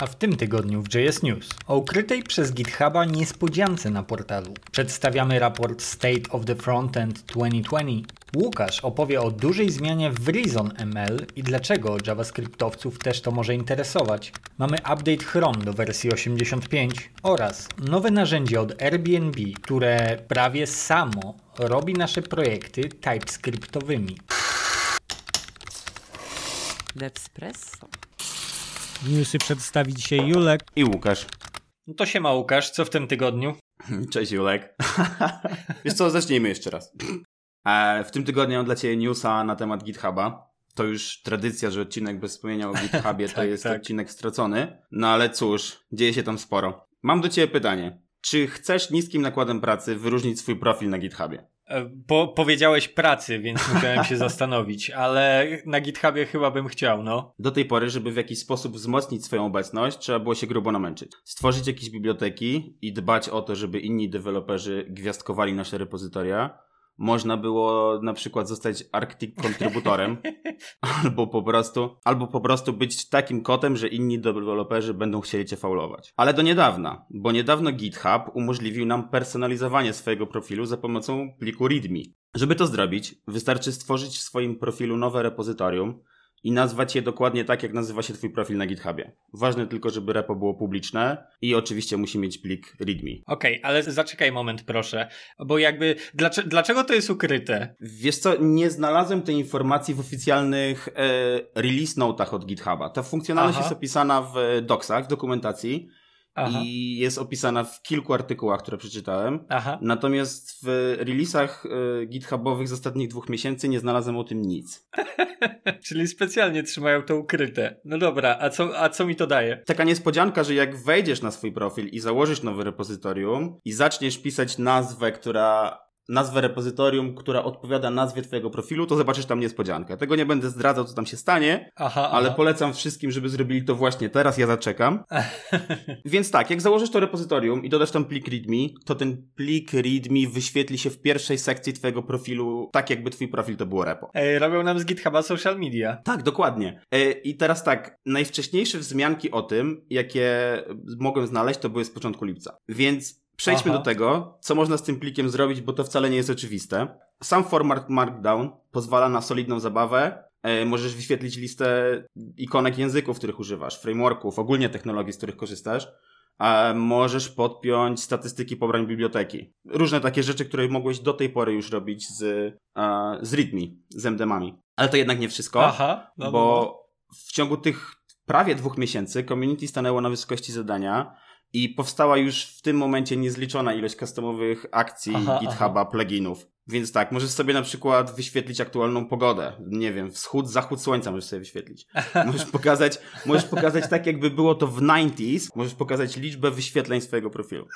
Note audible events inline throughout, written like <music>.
A w tym tygodniu w JS News o ukrytej przez GitHuba niespodziance na portalu przedstawiamy raport State of the Frontend 2020. Łukasz opowie o dużej zmianie w Reason ML i dlaczego JavaScriptowców też to może interesować. Mamy update Chrome do wersji 85 oraz nowe narzędzie od Airbnb, które prawie samo robi nasze projekty TypeScriptowymi. Nespresso. Newsy przedstawi dzisiaj Julek. I Łukasz. No to się ma Łukasz, co w tym tygodniu? <laughs> Cześć Julek. <laughs> Wiesz co, zacznijmy jeszcze raz. E, w tym tygodniu mam dla Ciebie newsa na temat GitHuba. To już tradycja, że odcinek bez wspomnienia o GitHubie <laughs> to Tak, jest tak. odcinek stracony. No ale cóż, dzieje się tam sporo. Mam do Ciebie pytanie. Czy chcesz niskim nakładem pracy wyróżnić swój profil na GitHubie? Po, powiedziałeś pracy, więc musiałem się <laughs> zastanowić, ale na GitHubie chyba bym chciał, no. Do tej pory, żeby w jakiś sposób wzmocnić swoją obecność, trzeba było się grubo namęczyć. Stworzyć jakieś biblioteki i dbać o to, żeby inni deweloperzy gwiazdkowali nasze repozytoria. Można było na przykład zostać Arctic kontrybutorem, <laughs> albo po prostu, albo po prostu być takim kotem, że inni deweloperzy będą chcieli cię faulować. Ale do niedawna, bo niedawno GitHub umożliwił nam personalizowanie swojego profilu za pomocą pliku README. Żeby to zrobić, wystarczy stworzyć w swoim profilu nowe repozytorium i nazwać je dokładnie tak, jak nazywa się twój profil na GitHubie. Ważne tylko, żeby repo było publiczne i oczywiście musi mieć plik README. Okej, ale zaczekaj moment, proszę, bo jakby, dlaczego, dlaczego to jest ukryte? Wiesz co, nie znalazłem tej informacji w oficjalnych e, release notach od GitHuba. Ta funkcjonalność Aha. jest opisana w docsach, w dokumentacji Aha, i jest opisana w kilku artykułach, które przeczytałem. aha. Natomiast w releasach e, GitHubowych z ostatnich dwóch miesięcy nie znalazłem o tym nic. <laughs> <laughs> Czyli specjalnie trzymają to ukryte. No dobra, a co, a co mi to daje? Taka niespodzianka, że jak wejdziesz na swój profil i założysz nowe repozytorium i zaczniesz pisać nazwę, która nazwę repozytorium, która odpowiada nazwie twojego profilu, to zobaczysz tam niespodziankę. Tego nie będę zdradzał, co tam się stanie, Aha, ale aha. polecam wszystkim, żeby zrobili to właśnie teraz, ja zaczekam. <laughs> Więc tak, jak założysz to repozytorium i dodasz tam plik README, to ten plik README wyświetli się w pierwszej sekcji twojego profilu, tak jakby twój profil to było repo. Ej, robią nam z GitHuba social media. Tak, dokładnie. E, I teraz tak, najwcześniejsze wzmianki o tym, jakie mogłem znaleźć, to były z początku lipca. Więc przejdźmy Aha. do tego, co można z tym plikiem zrobić, bo to wcale nie jest oczywiste. Sam format Markdown pozwala na solidną zabawę. E, Możesz wyświetlić listę ikonek języków, których używasz, frameworków, ogólnie technologii, z których korzystasz. A możesz podpiąć statystyki pobrań biblioteki. Różne takie rzeczy, które mogłeś do tej pory już robić z, e, z README, z MDM-ami. Ale to jednak nie wszystko Aha, no, no, no. bo w ciągu tych prawie dwóch miesięcy community stanęło na wysokości zadania i powstała już w tym momencie niezliczona ilość customowych akcji Aha, GitHuba, pluginów. Więc tak, możesz sobie na przykład wyświetlić aktualną pogodę. Nie wiem, wschód, zachód słońca możesz sobie wyświetlić. <laughs> Możesz pokazać, możesz pokazać tak, jakby było to w 90s. Możesz pokazać liczbę wyświetleń swojego profilu.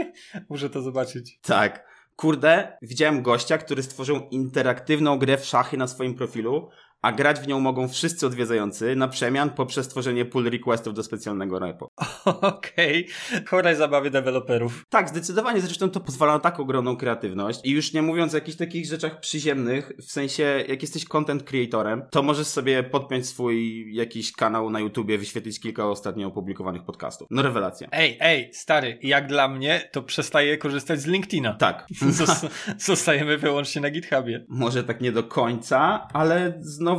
<laughs> Muszę to zobaczyć. Tak. Kurde, widziałem gościa, który stworzył interaktywną grę w szachy na swoim profilu, a grać w nią mogą wszyscy odwiedzający na przemian poprzez tworzenie pull requestów do specjalnego repo. <laughs> Okej, chore zabawy deweloperów. Tak, zdecydowanie zresztą to pozwala na tak ogromną kreatywność i już nie mówiąc o jakichś takich rzeczach przyziemnych, w sensie jak jesteś content creatorem, to możesz sobie podpiąć swój jakiś kanał na YouTubie, wyświetlić kilka ostatnio opublikowanych podcastów. No rewelacja. Ej, ej, stary, jak dla mnie, to przestaję korzystać z LinkedIna. Tak. <laughs> Zos- zostajemy wyłącznie na GitHubie. Może tak nie do końca, ale znowu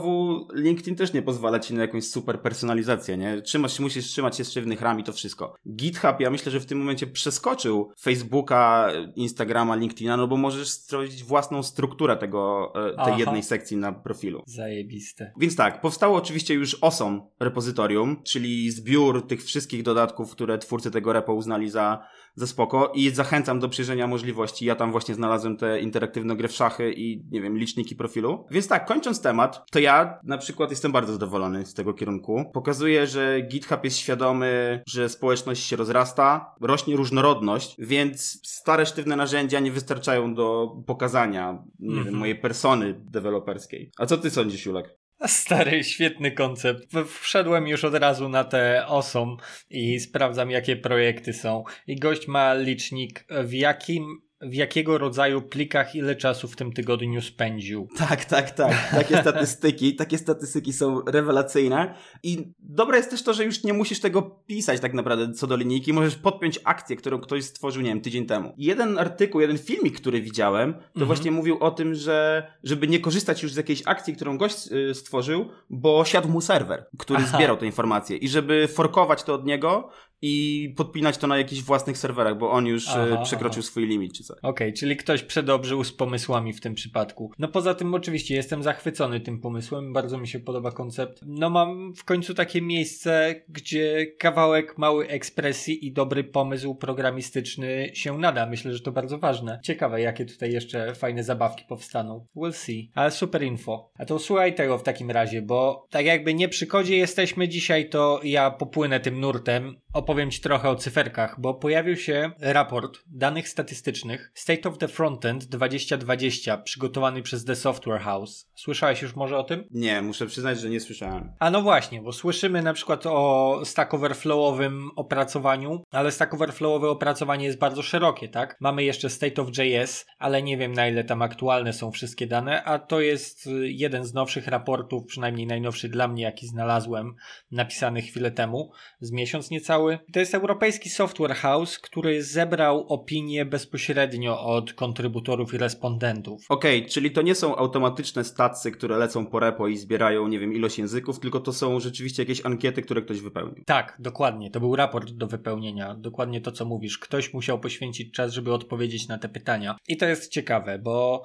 LinkedIn też nie pozwala ci na jakąś super personalizację, nie? Trzymasz, musisz trzymać się sztywnych ram i to wszystko. GitHub, ja myślę, że w tym momencie przeskoczył Facebooka, Instagrama, LinkedIna, no bo możesz stworzyć własną strukturę tego, e, tej Aha. jednej sekcji na profilu. Zajebiste. Więc tak, powstało oczywiście już Awesome repozytorium, czyli zbiór tych wszystkich dodatków, które twórcy tego repo uznali za, za spoko i zachęcam do przyjrzenia możliwości. Ja tam właśnie znalazłem te interaktywne gry w szachy i, nie wiem, liczniki profilu. Więc tak, kończąc temat, to ja na przykład jestem bardzo zadowolony z tego kierunku. Pokazuje, że GitHub jest świadomy, że społeczność się rozrasta, rośnie różnorodność, więc stare sztywne narzędzia nie wystarczają do pokazania, nie Mhm. wiem, mojej persony deweloperskiej. A co ty sądzisz, Julek? <laughs> Stary, świetny koncept. Wszedłem już od razu na te osom i sprawdzam, jakie projekty są. I gość ma licznik, w jakim w jakiego rodzaju plikach ile czasu w tym tygodniu spędził. Tak, tak, tak. Takie statystyki, takie statystyki są rewelacyjne i dobre jest też to, że już nie musisz tego pisać tak naprawdę co do linijki, możesz podpiąć akcję, którą ktoś stworzył, nie wiem, tydzień temu. Jeden artykuł, jeden filmik, który widziałem, to Mhm. właśnie mówił o tym, że żeby nie korzystać już z jakiejś akcji, którą gość y, stworzył, bo siadł mu serwer, który Aha. zbierał te informacje i żeby forkować to od niego i podpinać to na jakichś własnych serwerach, bo on już y, Aha, przekroczył aha. swój limit czy coś. Okej, czyli ktoś przedobrzył z pomysłami w tym przypadku. No poza tym oczywiście jestem zachwycony tym pomysłem, bardzo mi się podoba koncept. No mam w końcu takie miejsce, gdzie kawałek mały ekspresji i dobry pomysł programistyczny się nada. Myślę, że to bardzo ważne. Ciekawe, jakie tutaj jeszcze fajne zabawki powstaną. We'll see. Ale super info. A to słuchaj tego w takim razie, bo tak jakby nie przy kodzie jesteśmy dzisiaj, to ja popłynę tym nurtem. Opowiem Ci trochę o cyferkach, bo pojawił się raport danych statystycznych State of the Frontend 2020 przygotowany przez The Software House. Słyszałeś już może o tym? Nie, muszę przyznać, że nie słyszałem. A no właśnie, bo słyszymy na przykład o Stack Overflowowym opracowaniu, ale Stack Overflowowe opracowanie jest bardzo szerokie, tak? Mamy jeszcze State of JS, ale nie wiem na ile tam aktualne są wszystkie dane, a to jest y, jeden z nowszych raportów, przynajmniej najnowszy dla mnie, jaki znalazłem, napisany chwilę temu, z miesiąc niecały. To jest Europejski Software House, który zebrał opinie bezpośrednio od kontrybutorów i respondentów. Okej, czyli to nie są automatyczne stacje, które lecą po repo i zbierają, nie wiem, ilość języków, tylko to są rzeczywiście jakieś ankiety, które ktoś wypełnił. Tak, dokładnie. To był raport do wypełnienia. Dokładnie to, co mówisz. Ktoś musiał poświęcić czas, żeby odpowiedzieć na te pytania. I to jest ciekawe, bo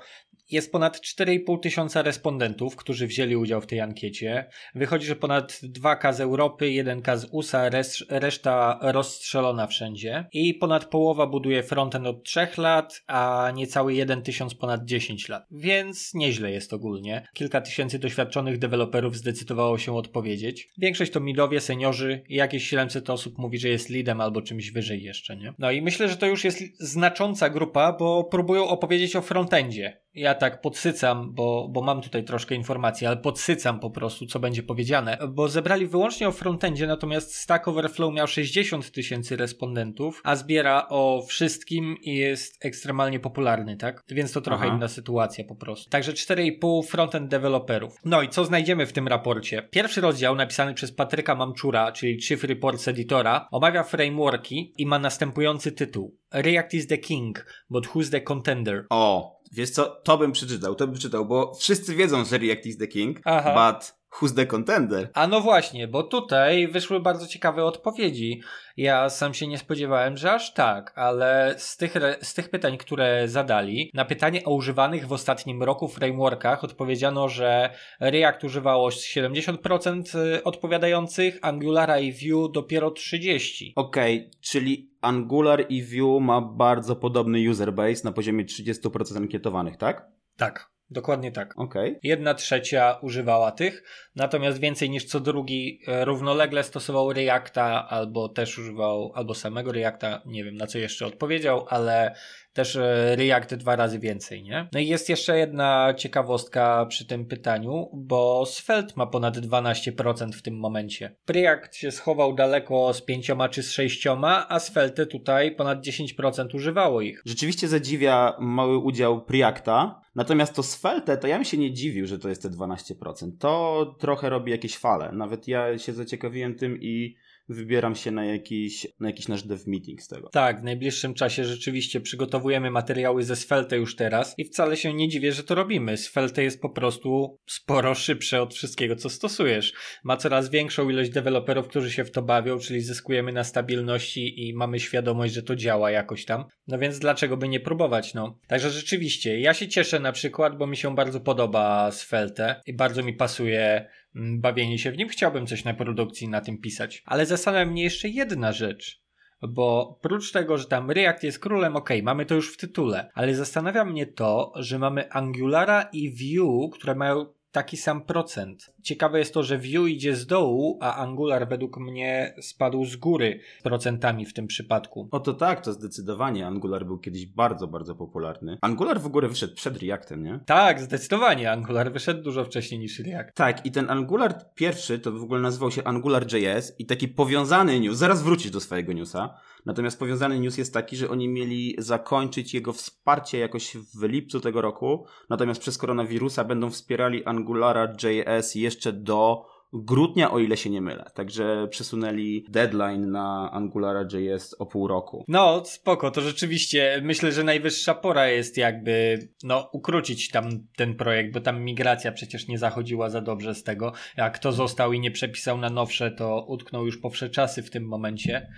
jest ponad 4,5 tysiąca respondentów, którzy wzięli udział w tej ankiecie. Wychodzi, że ponad 2K z Europy, 1K z USA, res- reszta rozstrzelona wszędzie. I ponad połowa buduje frontend od 3 lat, a niecały 1 tysiąc ponad 10 lat. Więc nieźle jest ogólnie. Kilka tysięcy doświadczonych deweloperów zdecydowało się odpowiedzieć. Większość to midowie, seniorzy i jakieś 700 osób mówi, że jest leadem albo czymś wyżej jeszcze, nie? No i myślę, że to już jest znacząca grupa, bo próbują opowiedzieć o frontendzie. Ja tak podsycam, bo, bo mam tutaj troszkę informacji, ale podsycam po prostu, co będzie powiedziane, bo zebrali wyłącznie o frontendzie, natomiast Stack Overflow miał 60 tysięcy respondentów, a zbiera o wszystkim i jest ekstremalnie popularny, tak? Więc to trochę Aha. inna sytuacja po prostu. Także 4,5 frontend deweloperów. No i co znajdziemy w tym raporcie? Pierwszy rozdział napisany przez Patryka Mamczura, czyli Chief Reports Editora, omawia frameworki i ma następujący tytuł. React is the king, but who's the contender? O, wiesz co, to bym przeczytał, to bym przeczytał, bo wszyscy wiedzą, że React is the king, Aha. but who's the contender? A no właśnie, bo tutaj wyszły bardzo ciekawe odpowiedzi. Ja sam się nie spodziewałem, że aż tak, ale z tych, z tych pytań, które zadali, na pytanie o używanych w ostatnim roku frameworkach odpowiedziano, że React używało 70% y, odpowiadających, Angulara i Vue dopiero 30%. Okej, czyli Angular i Vue ma bardzo podobny user base na poziomie 30% ankietowanych, tak? Tak, dokładnie tak. Okej. Jedna trzecia używała tych, natomiast więcej niż co drugi e, równolegle stosował Reacta, albo też używał, albo samego Reacta, nie wiem na co jeszcze odpowiedział, ale też e, React dwa razy więcej, nie? No i jest jeszcze jedna ciekawostka przy tym pytaniu, bo Svelte ma ponad 12% w tym momencie. React się schował daleko z pięcioma czy z sześcioma, a Svelte tutaj ponad 10% używało ich. Rzeczywiście zadziwia mały udział Preacta, natomiast to Svelte, to ja bym się nie dziwił, że to jest te 12%. To trochę robi jakieś fale. Nawet ja się zaciekawiłem tym i wybieram się na jakiś, na jakiś nasz dev meeting z tego. Tak, w najbliższym czasie rzeczywiście przygotowujemy materiały ze Svelte już teraz i wcale się nie dziwię, że to robimy. Svelte jest po prostu sporo szybsze od wszystkiego, co stosujesz. Ma coraz większą ilość deweloperów, którzy się w to bawią, czyli zyskujemy na stabilności i mamy świadomość, że to działa jakoś tam. No więc dlaczego by nie próbować, no? Także rzeczywiście, ja się cieszę na przykład, bo mi się bardzo podoba Svelte i bardzo mi pasuje bawienie się w nim. Chciałbym coś na produkcji na tym pisać. Ale zastanawia mnie jeszcze jedna rzecz. Bo prócz tego, że tam React jest królem, okej, mamy to już w tytule, ale zastanawia mnie to, że mamy Angulara i Vue, które mają taki sam procent. Ciekawe jest to, że Vue idzie z dołu, a Angular według mnie spadł z góry procentami w tym przypadku. O to tak, to zdecydowanie. Angular był kiedyś bardzo, bardzo popularny. Angular w ogóle wyszedł przed Reactem, nie? Tak, zdecydowanie. Angular wyszedł dużo wcześniej niż React. Tak, i ten Angular pierwszy to w ogóle nazywał się AngularJS i taki powiązany news, zaraz wrócisz do swojego newsa, natomiast powiązany news jest taki, że oni mieli zakończyć jego wsparcie jakoś w lipcu tego roku, natomiast przez koronawirusa będą wspierali AngularJS jeszcze do grudnia, o ile się nie mylę. Także przesunęli deadline na AngularJS o pół roku. No, spoko, to rzeczywiście myślę, że najwyższa pora jest jakby, no, ukrócić tam ten projekt, bo tam migracja przecież nie zachodziła za dobrze z tego. Jak kto został i nie przepisał na nowsze, to utknął już po wsze czasy w tym momencie.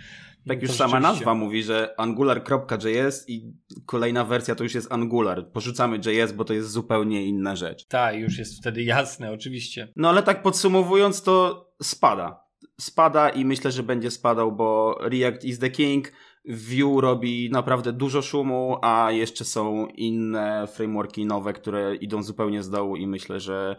Tak No już sama nazwa mówi, że angular.js i kolejna wersja to już jest Angular. Porzucamy JS, bo to jest zupełnie inna rzecz. Tak, już jest wtedy jasne, oczywiście. No ale tak podsumowując, to spada. Spada i myślę, że będzie spadał, bo React is the king. Vue robi naprawdę dużo szumu, a jeszcze są inne frameworki nowe, które idą zupełnie z dołu i myślę, że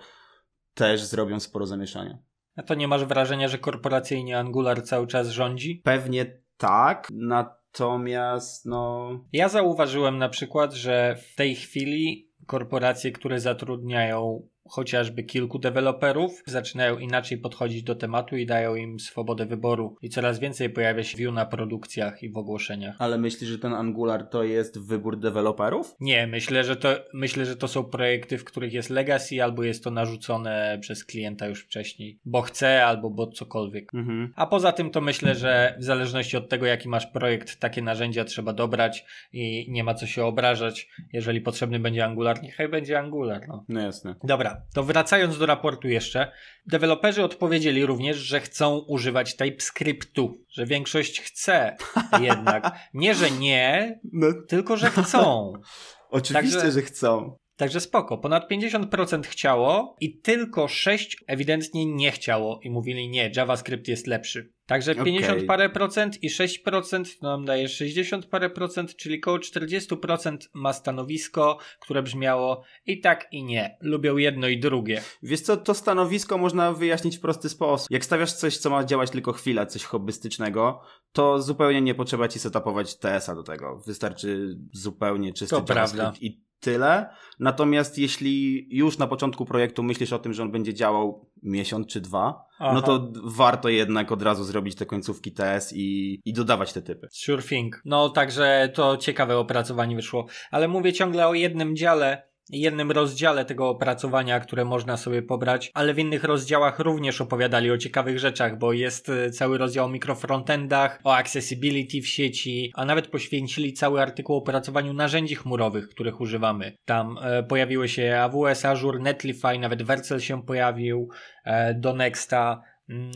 też zrobią sporo zamieszania. A to nie masz wrażenia, że korporacyjnie Angular cały czas rządzi? Pewnie tak, natomiast no... Ja zauważyłem na przykład, że w tej chwili korporacje, które zatrudniają chociażby kilku deweloperów, zaczynają inaczej podchodzić do tematu i dają im swobodę wyboru. I coraz więcej pojawia się view na produkcjach i w ogłoszeniach. Ale myślisz, że ten Angular to jest wybór deweloperów? Nie, myślę, że to myślę, że to są projekty, w których jest legacy, albo jest to narzucone przez klienta już wcześniej, bo chce, albo bo cokolwiek. Mhm. A poza tym to myślę, że w zależności od tego, jaki masz projekt, takie narzędzia trzeba dobrać i nie ma co się obrażać. Jeżeli potrzebny będzie Angular, niechaj będzie Angular. No. No jasne. Dobra, to wracając do raportu jeszcze. Deweloperzy odpowiedzieli również, że chcą używać TypeScriptu, że większość chce jednak. <laughs> Nie, że nie, No, tylko że chcą. <laughs> oczywiście, Także- że chcą. Także spoko. Ponad 50% chciało i tylko 6 ewidentnie nie chciało i mówili nie, JavaScript jest lepszy. Także Okej. 50 parę procent i 6% no nam daje 60 parę procent, czyli około 40% ma stanowisko, które brzmiało i tak i nie. Lubią jedno i drugie. Wiesz co, to stanowisko można wyjaśnić w prosty sposób. Jak stawiasz coś, co ma działać tylko chwilę, coś hobbystycznego, to zupełnie nie potrzeba ci setupować TS-a do tego. Wystarczy zupełnie czysty To JavaScript prawda. i tyle. Natomiast jeśli już na początku projektu myślisz o tym, że on będzie działał miesiąc czy dwa, Aha. no to warto jednak od razu zrobić te końcówki TS i, i dodawać te typy. Sure thing. No także to ciekawe opracowanie wyszło. Ale mówię ciągle o jednym dziale, jednym rozdziale tego opracowania, które można sobie pobrać, ale w innych rozdziałach również opowiadali o ciekawych rzeczach, bo jest e, cały rozdział o mikrofrontendach, o accessibility w sieci, a nawet poświęcili cały artykuł o opracowaniu narzędzi chmurowych, których używamy. Tam e, pojawiły się AWS, Azure, Netlify, nawet Vercel się pojawił, e, do Nexta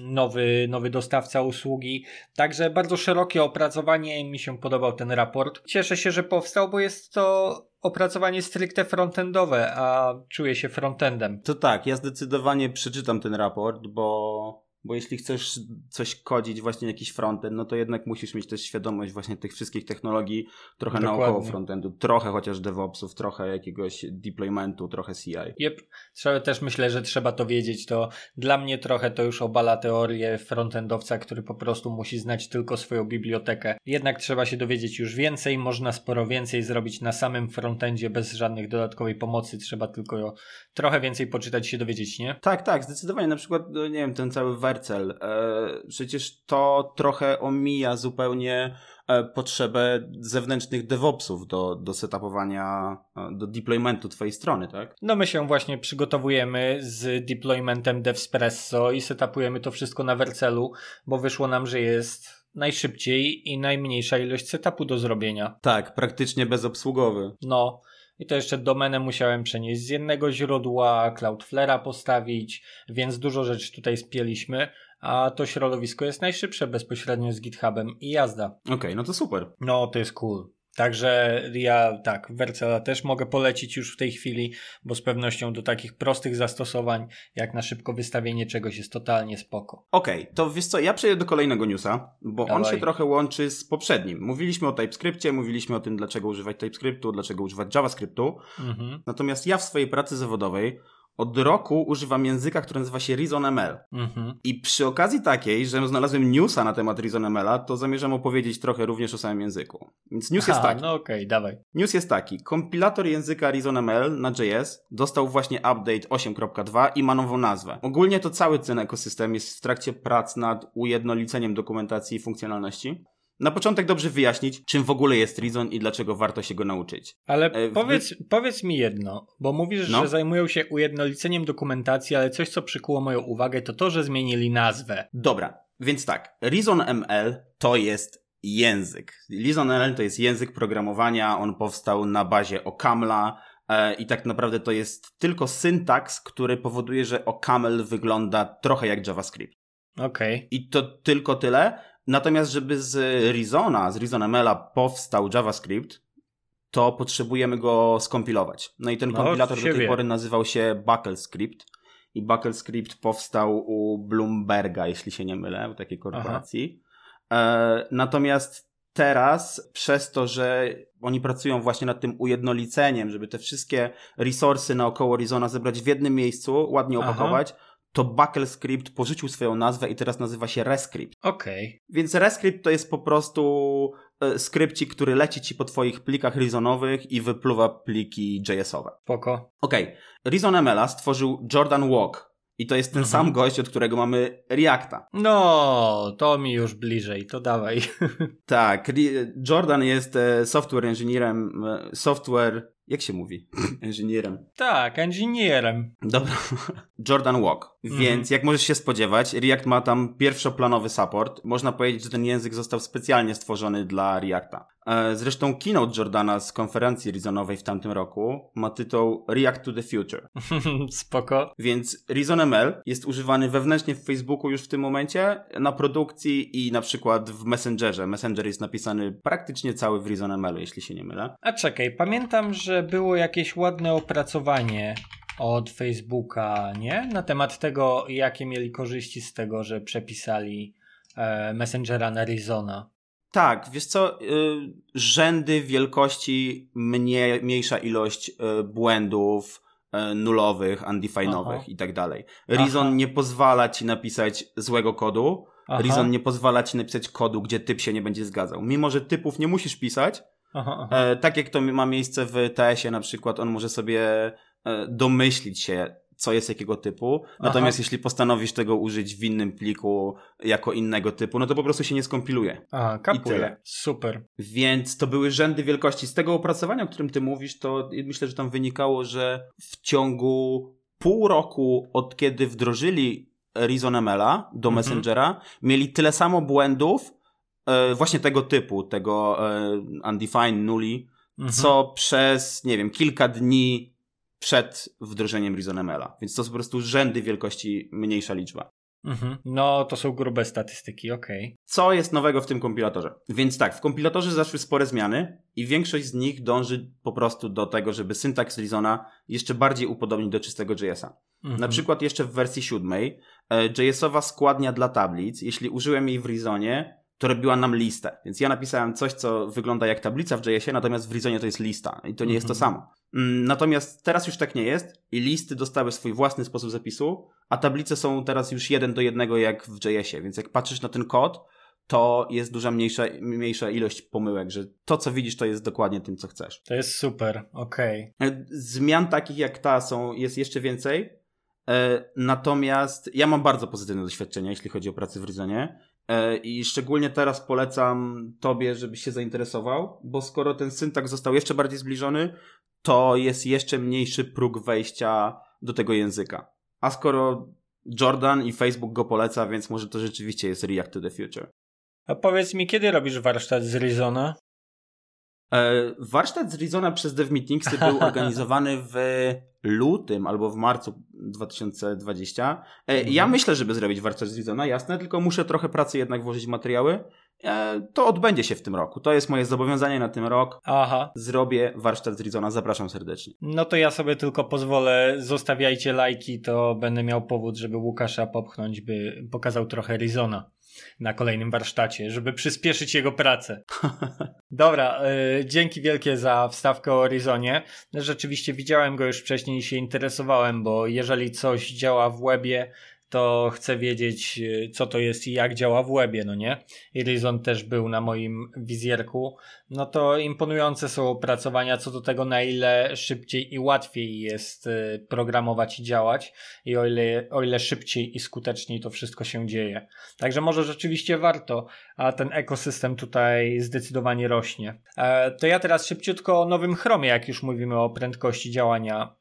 nowy, nowy dostawca usługi. Także bardzo szerokie opracowanie mi się podobał ten raport. Cieszę się, że powstał, bo jest to opracowanie stricte frontendowe, a czuję się frontendem. To tak, ja zdecydowanie przeczytam ten raport, bo, bo jeśli chcesz coś kodzić właśnie jakiś frontend, no to jednak musisz mieć też świadomość właśnie tych wszystkich technologii, trochę Dokładnie. naokoło frontendu, trochę chociaż DevOpsów, trochę jakiegoś deploymentu, trochę CI. Jep, trzeba też myślę, że trzeba to wiedzieć. To dla mnie trochę to już obala teorię frontendowca, który po prostu musi znać tylko swoją bibliotekę. Jednak trzeba się dowiedzieć już więcej, można sporo więcej zrobić na samym frontendzie bez żadnych dodatkowej pomocy. Trzeba tylko trochę więcej poczytać i się dowiedzieć, nie? Tak, tak, zdecydowanie. Na przykład, no, nie wiem, ten cały. E, przecież to trochę omija zupełnie e, potrzebę zewnętrznych DevOpsów do, do setupowania, e, do deploymentu twojej strony, tak? No my się właśnie przygotowujemy z deploymentem Devspresso i setupujemy to wszystko na Vercelu, bo wyszło nam, że jest najszybciej i najmniejsza ilość setupu do zrobienia. Tak, praktycznie bezobsługowy. No i to jeszcze domenę musiałem przenieść z jednego źródła, Cloudflare'a postawić, więc dużo rzeczy tutaj spieliśmy, a to środowisko jest najszybsze bezpośrednio z GitHubem i jazda. Okej, no to super. No, to jest cool. Także ja tak, Vercela też mogę polecić już w tej chwili, bo z pewnością do takich prostych zastosowań, jak na szybko wystawienie czegoś jest totalnie spoko. Okej, to wiesz co, ja przejdę do kolejnego newsa, bo on Dawaj. się trochę łączy z poprzednim. Mówiliśmy o TypeScriptie, mówiliśmy o tym, dlaczego używać TypeScriptu, dlaczego używać JavaScriptu. Mhm. Natomiast ja w swojej pracy zawodowej od roku używam języka, który nazywa się ReasonML. Mhm. I przy okazji takiej, że znalazłem newsa na temat ReasonML'a, to zamierzam opowiedzieć trochę również o samym języku. Więc news jest A, taki. no okej, dawaj. News jest taki. Kompilator języka ReasonML na JS dostał właśnie update 8.2 i ma nową nazwę. Ogólnie to cały ten ekosystem jest w trakcie prac nad ujednoliceniem dokumentacji i funkcjonalności. Na początek dobrze wyjaśnić, czym w ogóle jest Reason i dlaczego warto się go nauczyć. Ale E, w- powiedz, powiedz mi jedno, bo mówisz, No. że zajmują się ujednoliceniem dokumentacji, ale coś, co przykuło moją uwagę, to to, że zmienili nazwę. Dobra, więc tak. ReasonML to jest język. ReasonML to jest język programowania, on powstał na bazie OCaml'a e, i tak naprawdę to jest tylko syntaks, który powoduje, że OCaml wygląda trochę jak JavaScript. Okej. I to tylko tyle. Natomiast, żeby z Reasona, z ReasonML'a powstał JavaScript, to potrzebujemy go skompilować. No i ten No, kompilator do tej wie. pory nazywał się BuckleScript. I BuckleScript powstał u Bloomberga, jeśli się nie mylę, u takiej korporacji. E, natomiast teraz, przez to, że oni pracują właśnie nad tym ujednoliceniem, żeby te wszystkie resursy naokoło Reasona zebrać w jednym miejscu, ładnie Aha. To BuckleScript porzucił swoją nazwę i teraz nazywa się Rescript. Okej. Więc Rescript to jest po prostu e, skrypcik, który leci ci po twoich plikach Reasonowych i wypluwa pliki JS-owe. Spoko. Okej, ReasonML'a stworzył Jordan Walk i to jest ten Mhm. sam gość, od którego mamy Reacta. No, to mi już bliżej, to dawaj. <laughs> Tak, Jordan jest e, software engineerem, e, software, jak się mówi? <clears throat> Engineerem. tak, inżynierem. Dobra. <laughs> Jordan Walk. Mhm. Więc jak możesz się spodziewać, React ma tam pierwszoplanowy support. Można powiedzieć, że ten język został specjalnie stworzony dla Reacta. E, Zresztą keynote Jordana z konferencji Reasonowej w tamtym roku ma tytuł React to the Future. <laughs> Spoko. Więc ReasonML jest używany wewnętrznie w Facebooku już w tym momencie, na produkcji i na przykład w Messengerze. Messenger jest napisany praktycznie cały w ReasonML, jeśli się nie mylę. A czekaj, pamiętam, że było jakieś ładne opracowanie od Facebooka, nie? Na temat tego, jakie mieli korzyści z tego, że przepisali e, Messengera na Rizona. Tak, wiesz co, y, rzędy wielkości, mnie, mniejsza ilość y, błędów y, nulowych, undefinedowych i tak dalej. Reason Aha. nie pozwala ci napisać złego kodu. Aha, Reason nie pozwala ci napisać kodu, gdzie typ się nie będzie zgadzał. Mimo, że typów nie musisz pisać, aha, aha. E, tak jak to ma miejsce w TS-ie na przykład, on może sobie e, domyślić się, co jest jakiego typu. Natomiast Aha. jeśli postanowisz tego użyć w innym pliku jako innego typu, no to po prostu się nie skompiluje. I kapuję. tyle. Super. Więc to były rzędy wielkości. Z tego opracowania, o którym ty mówisz, to myślę, że tam wynikało, że w ciągu pół roku od kiedy wdrożyli ReasonML'a do Mhm. Messengera, mieli tyle samo błędów e, właśnie tego typu, tego e, undefined, nulli, Mhm. co przez, nie wiem, kilka dni przed wdrożeniem ReasonML'a. Więc to są po prostu rzędy wielkości mniejsza liczba. Mhm. No, to są grube statystyki, okej. Co jest nowego w tym kompilatorze? Więc tak, w kompilatorze zaszły spore zmiany i większość z nich dąży po prostu do tego, żeby syntaks Reasona jeszcze bardziej upodobnić do czystego JS-a. Mhm. Na przykład jeszcze w wersji siódmej e, JS-owa składnia dla tablic, jeśli użyłem jej w Reasonie, to robiła nam listę. Więc ja napisałem coś, co wygląda jak tablica w JS-ie, natomiast w Reasonie to jest lista i to nie jest to Mhm. samo. Mm, Natomiast teraz już tak nie jest i listy dostały swój własny sposób zapisu, a tablice są teraz już jeden do jednego jak w JS-ie, więc jak patrzysz na ten kod, to jest duża mniejsza, mniejsza ilość pomyłek, że to, co widzisz, to jest dokładnie tym, co chcesz. To jest super, okej. E, Zmian takich jak ta są, jest jeszcze więcej. E, Natomiast ja mam bardzo pozytywne doświadczenia, jeśli chodzi o pracę w Reasonie. E, I szczególnie teraz polecam tobie, żebyś się zainteresował, bo skoro ten syntaks został jeszcze bardziej zbliżony, to jest jeszcze mniejszy próg wejścia do tego języka. A skoro Jordan i Facebook go poleca, więc może to rzeczywiście jest React to the Future. A powiedz mi, kiedy robisz warsztat z Rizona? E, Warsztat z Reasona przez Dev Meetingsy był <laughs> organizowany w lutym albo w marcu 2020. E, Ja Mhm. myślę, żeby zrobić warsztat z Reasona, jasne, tylko muszę trochę pracy jednak włożyć w materiały. E, To odbędzie się w tym roku. To jest moje zobowiązanie na ten rok. Aha. Zrobię warsztat z Reasona, zapraszam serdecznie. No to ja sobie tylko pozwolę, zostawiajcie lajki, to będę miał powód, żeby Łukasza popchnąć, by pokazał trochę Rizona. Na kolejnym warsztacie, żeby przyspieszyć jego pracę. <laughs> Dobra, y, dzięki wielkie za wstawkę o Horizonie. Rzeczywiście widziałem go już wcześniej i się interesowałem, bo jeżeli coś działa w webie, to chcę wiedzieć, y, co to jest i jak działa w webie, no nie? Horizon też był na moim wizjerku. No to imponujące są opracowania co do tego, na ile szybciej i łatwiej jest y, programować i działać i o ile, o ile szybciej i skuteczniej to wszystko się dzieje. Także może rzeczywiście warto, a ten ekosystem tutaj zdecydowanie rośnie. E, to ja teraz szybciutko o nowym Chromie, jak już mówimy o prędkości działania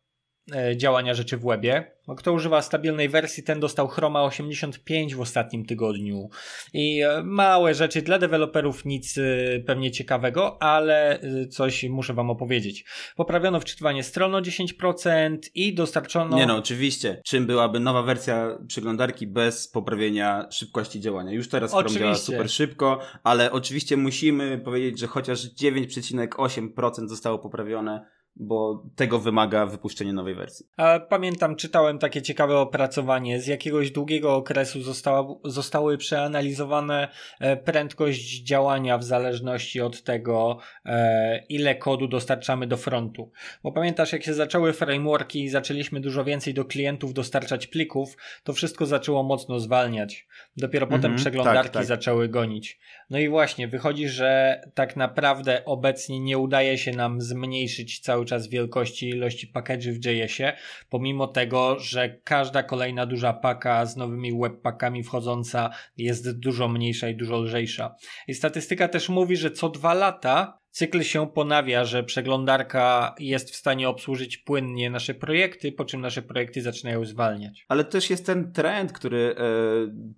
działania rzeczy w webie. No, kto używa stabilnej wersji, ten dostał Chroma 85 w ostatnim tygodniu. I e, małe rzeczy dla deweloperów, nic e, pewnie ciekawego, ale coś muszę Wam opowiedzieć. Poprawiono wczytywanie stron o 10% i dostarczono. Nie no, oczywiście. Czym byłaby nowa wersja przeglądarki bez poprawienia szybkości działania? Już teraz Chrome oczywiście. działa super szybko, ale oczywiście musimy powiedzieć, że chociaż 9,8% zostało poprawione bo tego wymaga wypuszczenie nowej wersji. A pamiętam, czytałem takie ciekawe opracowanie. Z jakiegoś długiego okresu została, zostały przeanalizowane e, prędkość działania w zależności od tego, e, ile kodu dostarczamy do frontu. Bo pamiętasz, jak się zaczęły frameworki i zaczęliśmy dużo więcej do klientów dostarczać plików, to wszystko zaczęło mocno zwalniać. Dopiero potem mhm, przeglądarki tak, tak. zaczęły gonić. No i właśnie, wychodzi, że tak naprawdę obecnie nie udaje się nam zmniejszyć cały czas wielkości ilości package'y w JS-ie, pomimo tego, że każda kolejna duża paka z nowymi webpackami wchodząca jest dużo mniejsza i dużo lżejsza. I statystyka też mówi, że co dwa lata cykl się ponawia, że przeglądarka jest w stanie obsłużyć płynnie nasze projekty, po czym nasze projekty zaczynają zwalniać. Ale też jest ten trend, który e,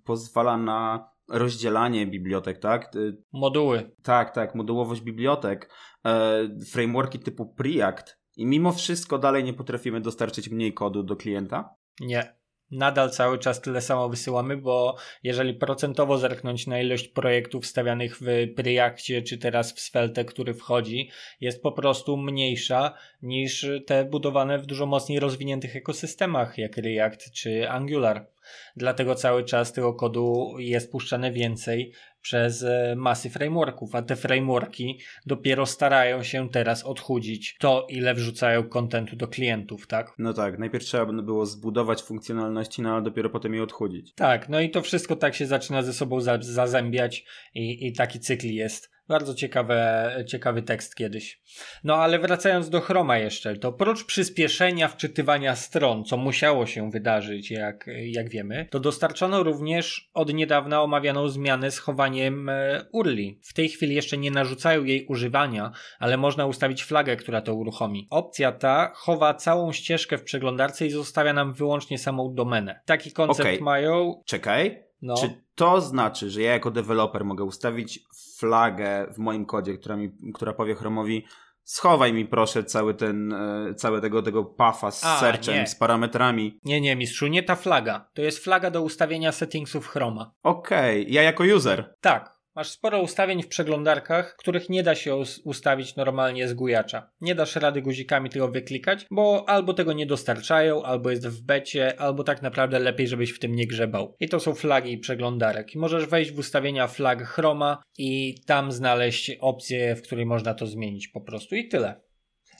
pozwala na rozdzielanie bibliotek, tak? Moduły. Tak, tak, modułowość bibliotek, e, frameworki typu Preact i mimo wszystko dalej nie potrafimy dostarczyć mniej kodu do klienta? Nie. Nadal cały czas tyle samo wysyłamy, bo jeżeli procentowo zerknąć na ilość projektów stawianych w Preactie, czy teraz w Svelte, który wchodzi, jest po prostu mniejsza niż te budowane w dużo mocniej rozwiniętych ekosystemach, jak React czy Angular. Dlatego cały czas tego kodu jest puszczane więcej przez e, masy frameworków, a te frameworki dopiero starają się teraz odchudzić to, ile wrzucają kontentu do klientów, tak? No tak, najpierw trzeba by było zbudować funkcjonalności, no a dopiero potem je odchudzić. Tak, no i to wszystko tak się zaczyna ze sobą zazębiać i, i taki cykl jest. Bardzo ciekawe, ciekawy tekst kiedyś. No ale wracając do Chroma jeszcze, to oprócz przyspieszenia wczytywania stron, co musiało się wydarzyć, jak, jak wiemy, to dostarczono również od niedawna omawianą zmianę z chowaniem e, URLi. W tej chwili jeszcze nie narzucają jej używania, ale można ustawić flagę, która to uruchomi. Opcja ta chowa całą ścieżkę w przeglądarce i zostawia nam wyłącznie samą domenę. Taki koncept okay. mają. Czekaj. No. Czy to znaczy, że ja jako deweloper mogę ustawić flagę w moim kodzie, która, mi, która powie Chromowi schowaj mi proszę cały ten, e, cały tego, tego puffa z A, searchem, nie. z parametrami. Nie, nie, mistrzu, nie ta flaga. To jest flaga do ustawienia settingsów Chroma. Okej, okay. ja jako user. Tak. Masz sporo ustawień w przeglądarkach, których nie da się ustawić normalnie z gujacza. Nie dasz rady guzikami tego wyklikać, bo albo tego nie dostarczają, albo jest w becie, albo tak naprawdę lepiej, żebyś w tym nie grzebał. I to są flagi przeglądarek. Możesz wejść w ustawienia flag Chroma i tam znaleźć opcję, w której można to zmienić po prostu i tyle.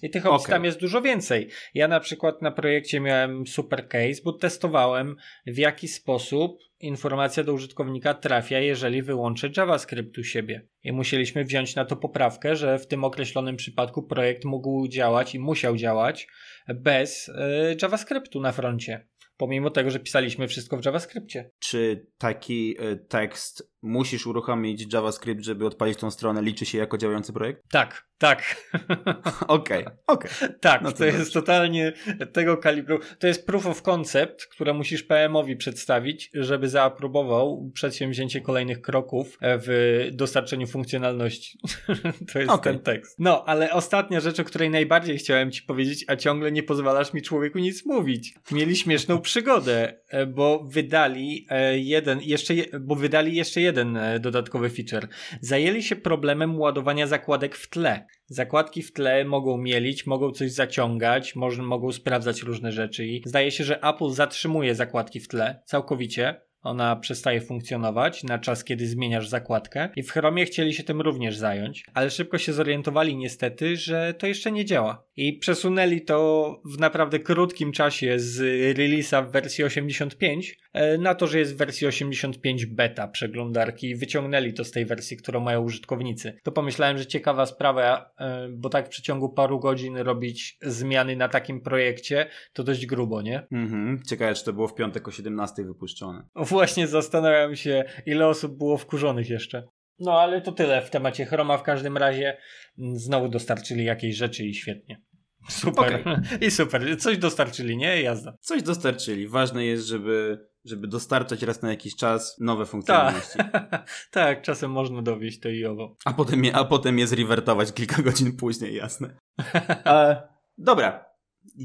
I tych opcji okay. tam jest dużo więcej. Ja na przykład na projekcie miałem super case, bo testowałem w jaki sposób informacja do użytkownika trafia, jeżeli wyłączę JavaScript u siebie. I musieliśmy wziąć na to poprawkę, że w tym określonym przypadku projekt mógł działać i musiał działać bez y, JavaScriptu na froncie. Pomimo tego, że pisaliśmy wszystko w JavaScriptie. Czy taki y, tekst musisz uruchomić JavaScript, żeby odpalić tą stronę, liczy się jako działający projekt? Tak, tak. <laughs> Okej, okej. Okay, Tak, no to, to jest totalnie tego kalibru. To jest proof of concept, które musisz PM-owi przedstawić, żeby zaaprobował przedsięwzięcie kolejnych kroków w dostarczeniu funkcjonalności. <laughs> to jest okay. ten tekst. No, ale ostatnia rzecz, o której najbardziej chciałem ci powiedzieć, a ciągle nie pozwalasz mi człowieku nic mówić. Mieli śmieszną przygodę, e, bo wydali e, jeden, jeszcze, bo wydali jeszcze jeden e, dodatkowy feature. Zajęli się problemem ładowania zakładek w tle. Zakładki w tle mogą mielić, mogą coś zaciągać, może, mogą sprawdzać różne rzeczy i zdaje się, że Apple zatrzymuje zakładki w tle całkowicie. ona przestaje funkcjonować na czas, kiedy zmieniasz zakładkę i w Chromie chcieli się tym również zająć, ale szybko się zorientowali niestety, że to jeszcze nie działa. I przesunęli to w naprawdę krótkim czasie z release'a w wersji 85 e, na to, że jest w wersji 85 beta przeglądarki i wyciągnęli to z tej wersji, którą mają użytkownicy. To pomyślałem, że ciekawa sprawa, e, bo tak w przeciągu paru godzin robić zmiany na takim projekcie, to dość grubo, nie? Mhm. Ciekawe, czy to było w piątek o 17 wypuszczone. Właśnie zastanawiam się, ile osób było wkurzonych jeszcze. No ale to tyle w temacie Chroma. W każdym razie mm, znowu dostarczyli jakieś rzeczy i świetnie. Super. <laughs> I super. Coś dostarczyli, nie? Jazda. Coś dostarczyli. Ważne jest, żeby, żeby dostarczać raz na jakiś czas nowe funkcjonalności. Tak, <laughs> tak czasem można dowieść to i owo. A potem je, a potem je zrewertować kilka <laughs> godzin później, jasne. <laughs> E, dobra.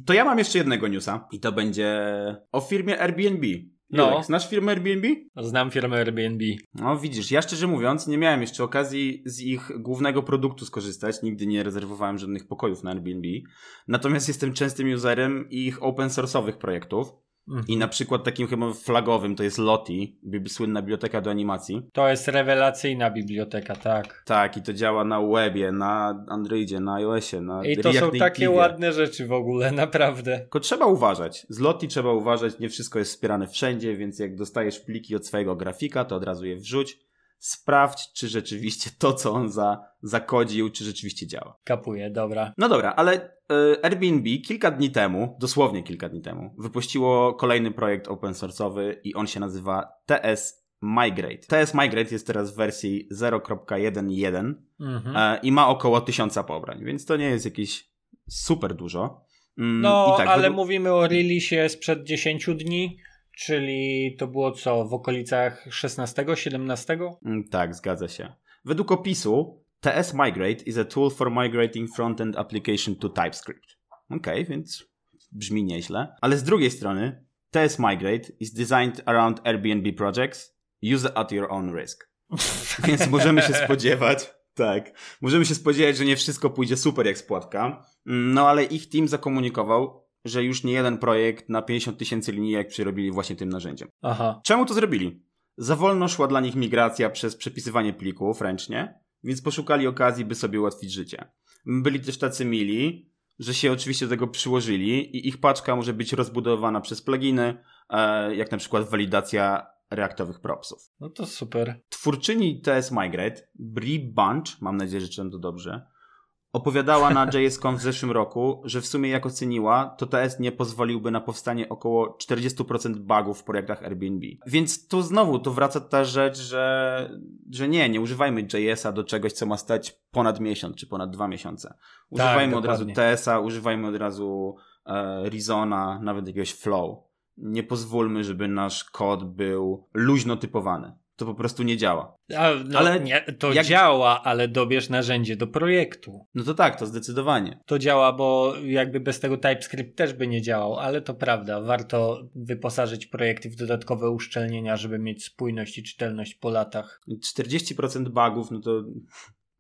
To ja mam jeszcze jednego newsa i to będzie o firmie Airbnb. No. Julek, znasz firmę Airbnb? Znam firmę Airbnb. No widzisz, ja szczerze mówiąc nie miałem jeszcze okazji z ich głównego produktu skorzystać, nigdy nie rezerwowałem żadnych pokojów na Airbnb, natomiast jestem częstym userem ich open source'owych projektów. I na przykład takim chyba flagowym to jest bib- słynna biblioteka do animacji. To jest rewelacyjna biblioteka, tak. Tak, i to działa na webie, na Androidzie, na iOSie, na I to są takie ładne rzeczy w ogóle, <laughs> naprawdę. Tylko trzeba uważać. Z Lottie trzeba uważać, nie wszystko jest wspierane wszędzie, więc jak dostajesz pliki od swojego grafika, to od razu je wrzuć. Sprawdź, czy rzeczywiście to, co on za, zakodził, czy rzeczywiście działa. Kapuję, dobra. No dobra, ale e, Airbnb kilka dni temu, dosłownie kilka dni temu, wypuściło kolejny projekt open source'owy i on się nazywa TS Migrate. TS Migrate jest teraz w wersji 0.1.1 Mhm. e, i ma około 1000 pobrań, więc to nie jest jakieś super dużo. Mm, No, tak, ale według- mówimy o releasie sprzed 10 dni, czyli to było co, w okolicach 16, 17? Mm, Tak, zgadza się. Według opisu, TS Migrate is a tool for migrating frontend application to TypeScript. Okej, więc brzmi nieźle. Ale z drugiej strony, TS Migrate is designed around Airbnb projects. Use it at your own risk. <laughs> Więc możemy się spodziewać, tak, możemy się spodziewać, że nie wszystko pójdzie super jak spłatka. Mm, No ale ich team zakomunikował, że już nie jeden projekt na 50 tysięcy linijek przerobili właśnie tym narzędziem. Aha. Czemu to zrobili? Za wolno szła dla nich migracja przez przepisywanie plików ręcznie, więc poszukali okazji, by sobie ułatwić życie. Byli też tacy mili, że się oczywiście do tego przyłożyli i ich paczka może być rozbudowana przez pluginy, e, jak na przykład walidacja reaktowych propsów. No to super. Twórczyni TS Migrate, Brie Bunch, mam nadzieję, że czytam to dobrze, opowiadała na JSCon w zeszłym roku, że w sumie jak oceniła, to TS nie pozwoliłby na powstanie około 40% bugów w projektach Airbnb. Więc tu znowu tu wraca ta rzecz, że, że nie, nie używajmy JS-a do czegoś, co ma stać ponad miesiąc czy ponad dwa miesiące. Używajmy od razu. TS-a, używajmy od razu e, Rezona, nawet jakiegoś Flow. Nie pozwólmy, żeby nasz kod był luźno typowany. To po prostu nie działa. A, no, Ale nie, to jak- działa, ale dobierz narzędzie do projektu. No to tak, to zdecydowanie. To działa, bo jakby bez tego TypeScript też by nie działał, ale to prawda, warto wyposażyć projekty w dodatkowe uszczelnienia, żeby mieć spójność i czytelność po latach. 40% bugów, no to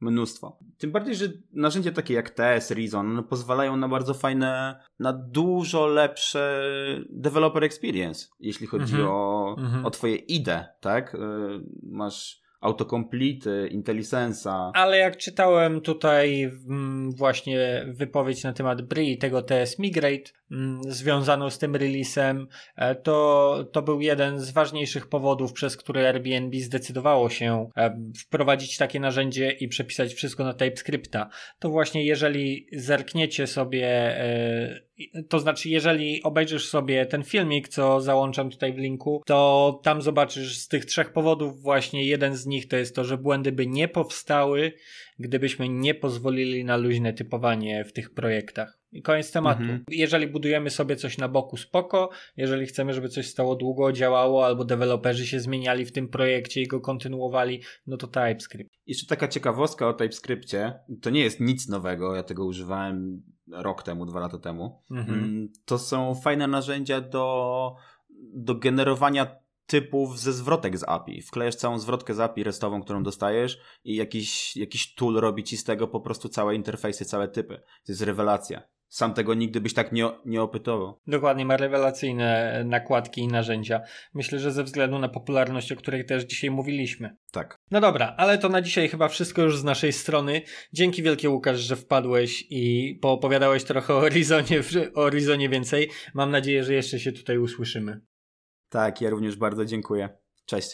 mnóstwo. Tym bardziej, że narzędzia takie jak TS, Reason no pozwalają na bardzo fajne, na dużo lepsze developer experience, jeśli chodzi Mhm. o, Mhm. o twoje IDE, tak? Y, Masz autocomplete, IntelliSense'a. Ale jak czytałem tutaj mm, właśnie wypowiedź na temat BRI i tego TS Migrate mm, związaną z tym releasem, e, to, to był jeden z ważniejszych powodów, przez które Airbnb zdecydowało się e, wprowadzić takie narzędzie i przepisać wszystko na TypeScripta. To właśnie jeżeli zerkniecie sobie, e, to znaczy jeżeli obejrzysz sobie ten filmik, co załączam tutaj w linku, to tam zobaczysz z tych trzech powodów właśnie jeden z nich to jest to, że błędy by nie powstały, gdybyśmy nie pozwolili na luźne typowanie w tych projektach. I koniec tematu. Mhm. Jeżeli budujemy sobie coś na boku, spoko. Jeżeli chcemy, żeby coś stało długo, działało, albo deweloperzy się zmieniali w tym projekcie i go kontynuowali, no to TypeScript. Jeszcze taka ciekawostka o TypeScriptie. To nie jest nic nowego, ja tego używałem rok temu, dwa lata temu. Mhm. Mm, To są fajne narzędzia do, do generowania typów ze zwrotek z API. Wklejasz całą zwrotkę z API restową, którą dostajesz i jakiś, jakiś tool robi ci z tego po prostu całe interfejsy, całe typy. To jest rewelacja. sam tego nigdy byś tak nie, nie opytował. Dokładnie, ma rewelacyjne nakładki i narzędzia. Myślę, że ze względu na popularność, o której też dzisiaj mówiliśmy. Tak. No dobra, ale to na dzisiaj chyba wszystko już z naszej strony. Dzięki wielkie Łukasz, że wpadłeś i poopowiadałeś trochę o Horizonie, o Horizonie więcej. Mam nadzieję, że jeszcze się tutaj usłyszymy. Tak, ja również bardzo dziękuję. Cześć.